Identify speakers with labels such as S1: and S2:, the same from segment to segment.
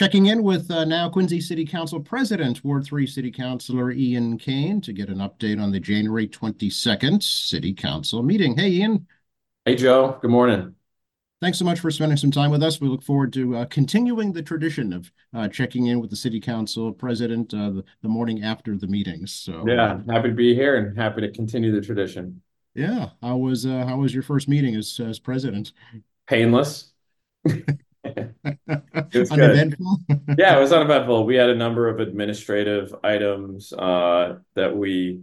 S1: Checking in with uh, now Quincy City Council President, Ward 3 City Councilor Ian Cain to get an update on the January 22nd City Council meeting. Hey, Ian.
S2: Hey, Joe. Good morning.
S1: Thanks so much for spending some time with us. We look forward to uh, continuing the tradition of uh, checking in with the City Council President uh, the, the, morning after the meetings. So
S2: yeah, happy to be here and happy to continue the tradition.
S1: Yeah, how was uh, how was your first meeting as as president?
S2: Painless.
S1: uneventful.
S2: yeah, it was uneventful. We had a number of administrative items uh, that we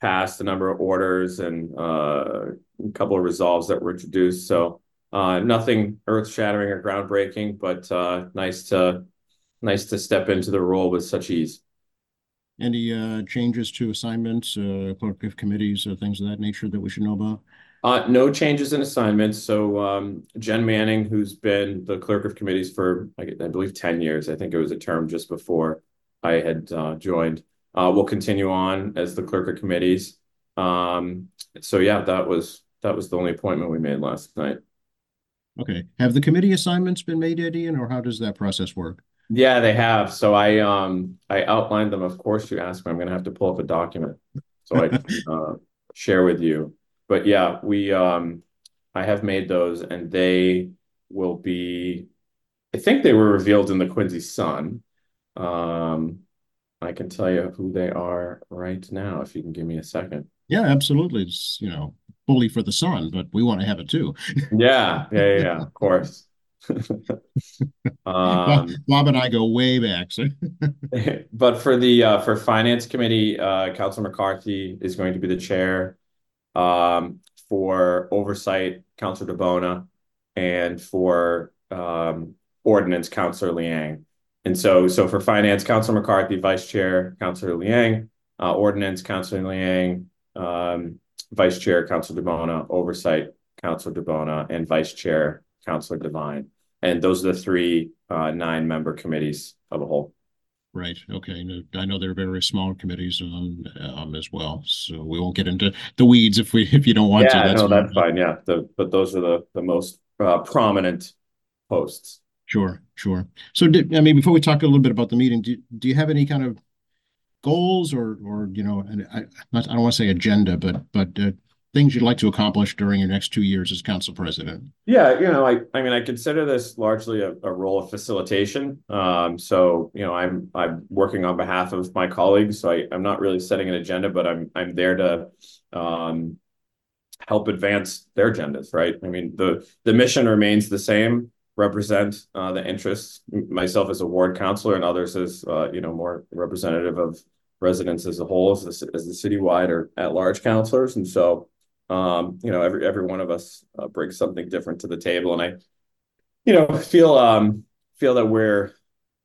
S2: passed, a number of orders, and uh, a couple of resolves that were introduced. So uh, nothing earth-shattering or groundbreaking, but uh, nice to nice to step into the role with such ease.
S1: Any uh, changes to assignments, uh, clerk of committees, or things of that nature that we should know about?
S2: Uh, no changes in assignments. So um, Jen Manning, who's been the clerk of committees for, I, I, believe, 10 years, I think it was a term just before I had uh, joined, uh, will continue on as the clerk of committees. Um, so yeah, that was that was the only appointment we made last night.
S1: Okay. Have the committee assignments been made, Ian, or how does that process work?
S2: Yeah, they have. So I um I outlined them. Of course, you asked me. I'm going to have to pull up a document so I can uh, share with you but yeah, we um I have made those and they will be I think they were revealed in the Quincy Sun. Um I can tell you who they are right now if you can give me a second.
S1: Yeah, absolutely. It's, you know, bully for the sun, but we want to have it too.
S2: yeah, yeah, yeah, yeah, of course.
S1: um, Bob and I go way back. So.
S2: but for the uh, for finance committee, uh, Councilor McCarthy is going to be the chair um, for oversight, Councillor DiBona, and for um, ordinance, Councillor Liang. And so, so for finance, Councillor McCarthy, Vice Chair, Councillor Liang, uh, ordinance, Councillor Liang, um, Vice Chair, Councillor DiBona, oversight, Councillor DiBona, and Vice Chair, Councillor Devine. And those are the three uh, nine-member committees of a whole.
S1: Right. Okay. I know they're very small committees um, um, as well, so we won't get into the weeds if we if you don't want
S2: yeah,
S1: to.
S2: That's no, that's fine. Yeah, the, but those are the the most uh, prominent posts.
S1: Sure, sure. So, did, I mean, before we talk a little bit about the meeting, do do you have any kind of goals or or you know, I I don't want to say agenda, but but uh, things you'd like to accomplish during your next two years as council president?
S2: Yeah, you know, I, I mean, I consider this largely a, a role of facilitation. Um, so, you know, I'm I'm working on behalf of my colleagues. So I, I'm not really setting an agenda, but I'm I'm there to um, help advance their agendas, right? I mean, the the mission remains the same, represent uh, the interests, myself as a ward councilor and others as, uh, you know, more representative of residents as a whole, as the, as the citywide or at large councilors. And so um, you know, every every one of us uh, brings something different to the table, and I, you know, feel um feel that we're,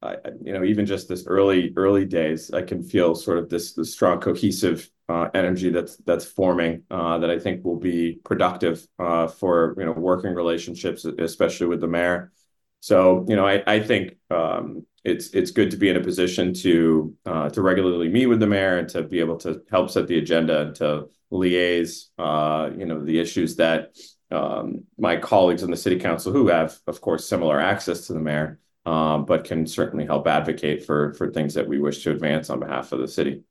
S2: I, you know, even just this early early days, I can feel sort of this this strong cohesive uh, energy that's that's forming uh, that I think will be productive uh, for you know working relationships, especially with the mayor. So you know, I I think um, it's it's good to be in a position to uh, to regularly meet with the mayor and to be able to help set the agenda and to liaise, uh, you know, the issues that um, my colleagues in the city council who have, of course, similar access to the mayor, um, but can certainly help advocate for for things that we wish to advance on behalf of the city.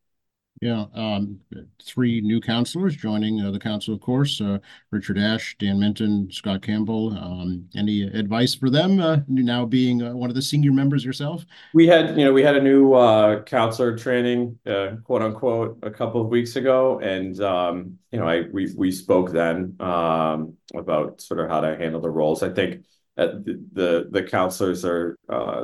S1: Yeah, um, three new councilors joining uh, the council, of course. Uh, Richard Ash, Dan Minton, Scott Campbell. Um, any advice for them uh, now being uh, one of the senior members yourself?
S2: We had, you know, we had a new uh, councilor training, uh, quote unquote, a couple of weeks ago, and um, you know, I we we spoke then um, about sort of how to handle the roles. I think. The, the the councilors are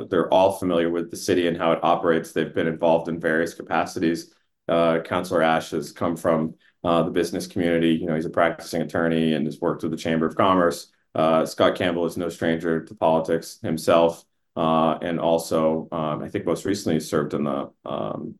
S2: they're all familiar with the city and how it operates. They've been involved in various capacities uh, Councillor Ash has come from uh, the business community. You know, he's a practicing attorney and has worked with the Chamber of Commerce. Uh, Scott Campbell is no stranger to politics himself, uh, and also um, I think most recently served on the um,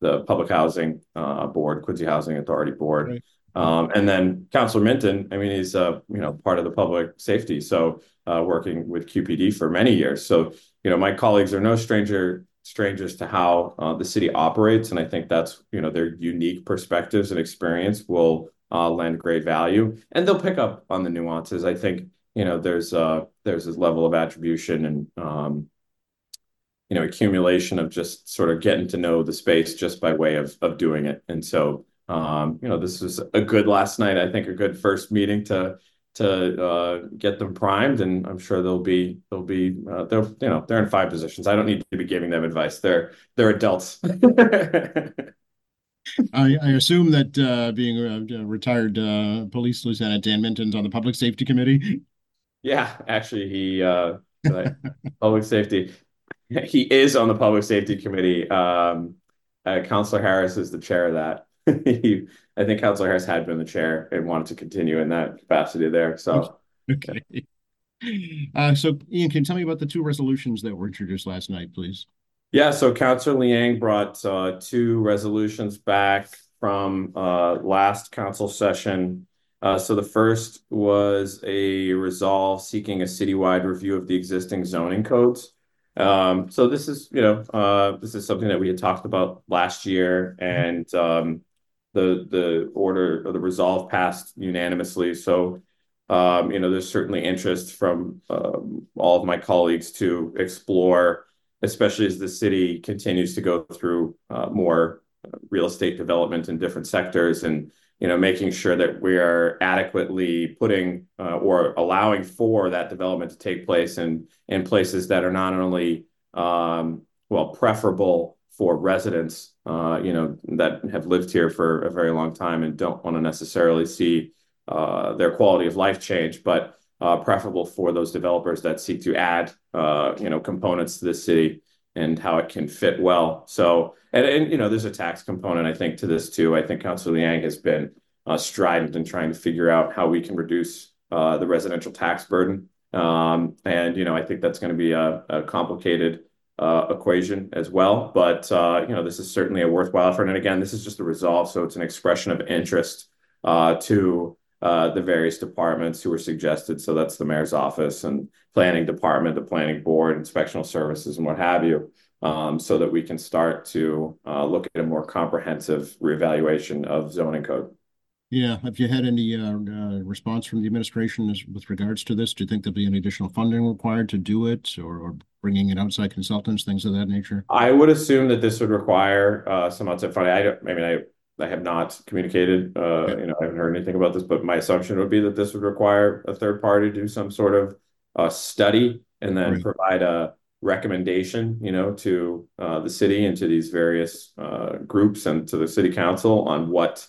S2: the Public Housing uh, Board, Quincy Housing Authority Board. Right. Um, and then Councillor Minton, I mean, he's uh, you know part of the public safety, so uh, working with QPD for many years. So you know, my colleagues are no stranger strangers to how uh, the city operates, and I think that's you know their unique perspectives and experience will uh, lend great value, and they'll pick up on the nuances. I think you know there's uh there's this level of attribution and um, you know, accumulation of just sort of getting to know the space just by way of of doing it. And so, um, you know, this was a good last night. I think a good first meeting to to uh, get them primed, and I'm sure they'll be they'll be uh, they're you know they're in five positions. I don't need to be giving them advice. They're they're adults.
S1: I, I assume that uh, being a, retired uh, police lieutenant Dan Minton's on the public safety committee.
S2: Yeah, actually, he uh, public safety. He is on the public safety committee. Um, uh, Councillor Harris is the chair of that. he, I think Councillor Harris had been the chair and wanted to continue in that capacity there. So,
S1: okay. Uh, so, Ian, can you tell me about the two resolutions that were introduced last night, please?
S2: Yeah, so Councillor Liang brought uh, two resolutions back from uh, last council session. Uh, so the first was a resolve seeking a citywide review of the existing zoning codes. Um, so this is, you know, uh, this is something that we had talked about last year, and um, the the order or the resolve passed unanimously. So, um, you know, there's certainly interest from um, all of my colleagues to explore, especially as the city continues to go through uh, more real estate development in different sectors and you know making sure that we are adequately putting uh, or allowing for that development to take place in in places that are not only um, well preferable for residents, uh, you know, that have lived here for a very long time and don't want to necessarily see uh, their quality of life change, but uh, preferable for those developers that seek to add, uh, you know, components to the city and how it can fit well. So, and, and you know, there's a tax component, I think, to this too. I think Councilor Liang has been uh, strident in trying to figure out how we can reduce uh, the residential tax burden. Um, and, you know, I think that's going to be a, a complicated equation as well. But uh, you know, this is certainly a worthwhile effort. And again, this is just a resolve, so it's an expression of interest uh, to uh, the various departments who were suggested. So that's the mayor's office and planning department, the planning board, inspectional services, and what have you. Um, so that we can start to uh, look at a more comprehensive reevaluation of zoning code.
S1: Yeah. Have you had any uh, uh, response from the administration as, with regards to this? Do you think there'll be any additional funding required to do it or, or bringing in outside consultants, things of that nature?
S2: I would assume that this would require uh, some outside funding. I don't, I mean, I, I have not communicated, uh, you know, I haven't heard anything about this, but my assumption would be that this would require a third party to do some sort of uh, study and then provide a recommendation, you know, to uh, the city and to these various uh, groups and to the city council on what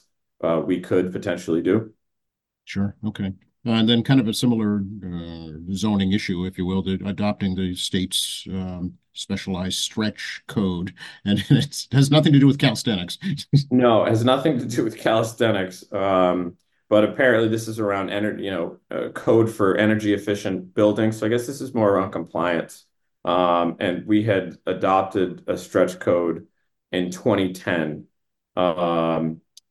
S2: we could potentially do.
S1: Sure. Okay. Uh, and then kind of a similar uh, zoning issue, if you will, to adopting the state's um, specialized stretch code. And it has nothing to do with calisthenics.
S2: no, it has nothing to do with calisthenics. Um, but apparently this is around energy, you know, uh, code for energy efficient buildings. So I guess this is more around compliance. Um, and we had adopted a stretch code in 2010.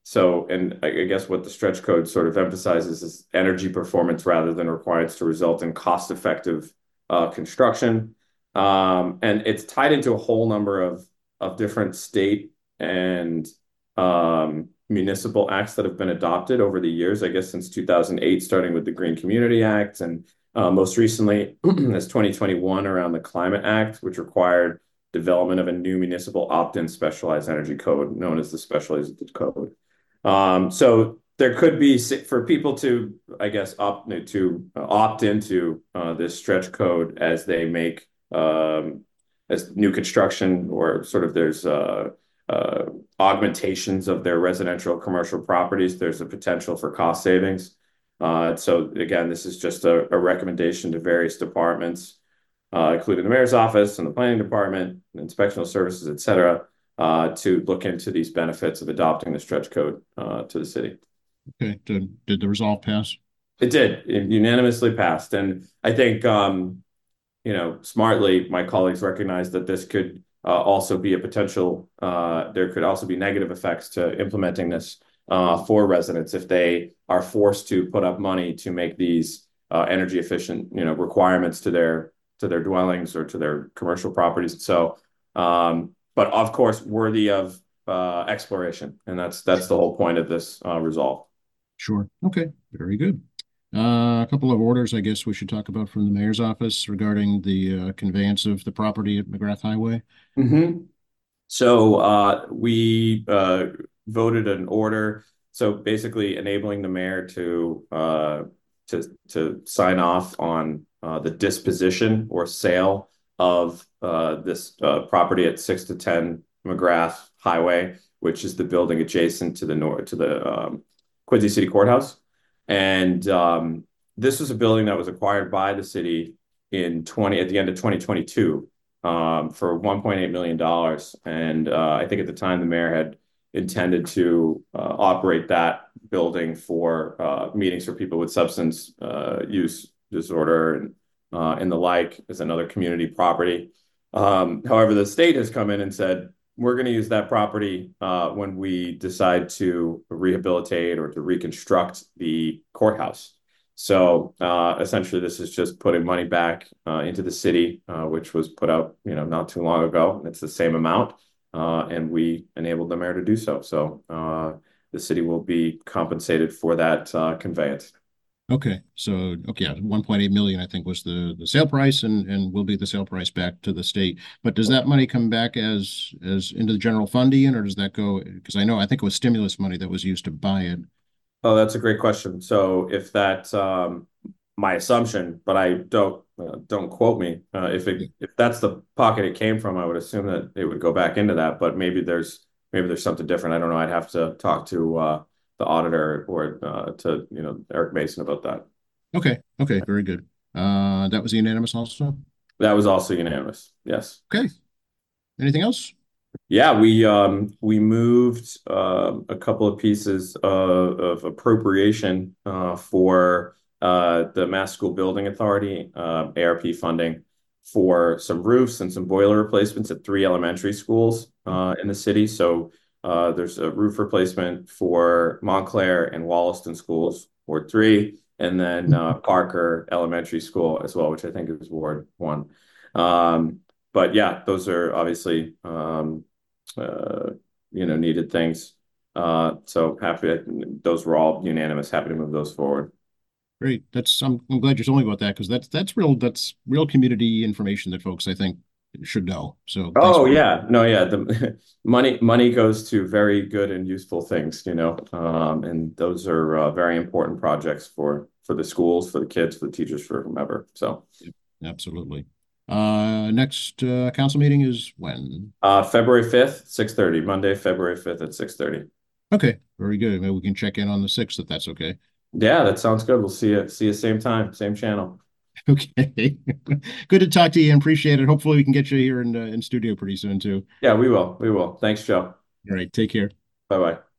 S2: So, and I guess what the stretch code sort of emphasizes is energy performance rather than requirements to result in cost-effective uh, construction. Um, and it's tied into a whole number of of different state and um, municipal acts that have been adopted over the years, I guess since 2008, starting with the Green Community Act, and uh, most recently as 2021 around the Climate Act, which required development of a new municipal opt-in specialized energy code known as the specialized code. Um, so there could be for people to, I guess, opt to uh, opt into uh, this stretch code as they make um, as new construction or sort of there's uh, augmentations of their residential commercial properties. There's a potential for cost savings. So again, this is just a, recommendation to various departments, including the mayor's office and the planning department, inspectional services, et cetera, uh, to look into these benefits of adopting the stretch code uh, to the city.
S1: Okay. Did, did the resolve pass?
S2: It did. It unanimously passed. And I think, um, you know, smartly, my colleagues recognized that this could uh, also be a potential, uh, there could also be negative effects to implementing this uh, for residents if they are forced to put up money to make these uh, energy efficient, you know, requirements to their to their dwellings or to their commercial properties. So um, but of course worthy of uh, exploration. And that's that's the whole point of this uh, resolve.
S1: Sure. Okay. Very good. Uh, a couple of orders, I guess we should talk about from the mayor's office regarding the uh, conveyance of the property at McGrath Highway.
S2: Mm-hmm. So uh, we uh, voted an order, so basically enabling the mayor to uh, to to sign off on uh, the disposition or sale of uh, this uh, property at six to ten McGrath Highway, which is the building adjacent to the um, Quincy City Courthouse. And um, this was a building that was acquired by the city in 20 at the end of 2022 um, for 1.8 million dollars. And uh, I think at the time the mayor had intended to operate that building for meetings for people with substance use disorder and and the like is another community property. Um, however, the state has come in and said we're going to use that property uh, when we decide to rehabilitate or to reconstruct the courthouse. So uh, essentially, this is just putting money back uh, into the city, uh, which was put out, you know, not too long ago. It's the same amount, uh, and we enabled the mayor to do so. So uh, the city will be compensated for that uh, conveyance.
S1: Okay, so okay, yeah, 1.8 million, I think was the the sale price and and will be the sale price back to the state. But does that money come back as as into the general fund, Ian, or does that go? Because I know I think it was stimulus money that was used to buy it.
S2: Oh, that's a great question. So if that, um, my assumption, but I don't uh, don't quote me. Uh, if it if that's the pocket it came from, I would assume that it would go back into that. But maybe there's maybe there's something different. I don't know. I'd have to talk to uh, the auditor or uh, to you know Eric Mason about that.
S1: Okay, okay, very good. Uh, that was unanimous also.
S2: That was also unanimous. Yes.
S1: Okay. Anything else?
S2: Yeah, we um we moved uh, a couple of pieces of, of appropriation uh, for uh, the Mass School Building Authority uh, ARP funding for some roofs and some boiler replacements at three elementary schools uh, in the city. So there's a roof replacement for Montclair and Wollaston schools, Ward three, and then uh, Parker Elementary School as well, which I think is Ward one. Um, but yeah, those are obviously um, uh, you know needed things. Uh, so happy those were all unanimous. Happy to move those forward.
S1: Great. That's I'm, I'm glad you're telling me about that because that's that's real that's real community information that folks I think should know. So
S2: oh yeah, no yeah, the money money goes to very good and useful things, you know, um, and those are uh, very important projects for for the schools, for the kids, for the teachers, for whomever. So
S1: absolutely. Uh, next uh, council meeting is when?
S2: Uh, February fifth, six thirty, Monday, February fifth at six thirty.
S1: Okay, very good. Maybe we can check in on the sixth if that's okay.
S2: Yeah, that sounds good. We'll see you see you same time, same channel.
S1: Okay. Good to talk to you and appreciate it. Hopefully we can get you here in uh, in studio pretty soon too.
S2: Yeah, we will. We will. Thanks, Joe.
S1: All right. Take care.
S2: Bye bye.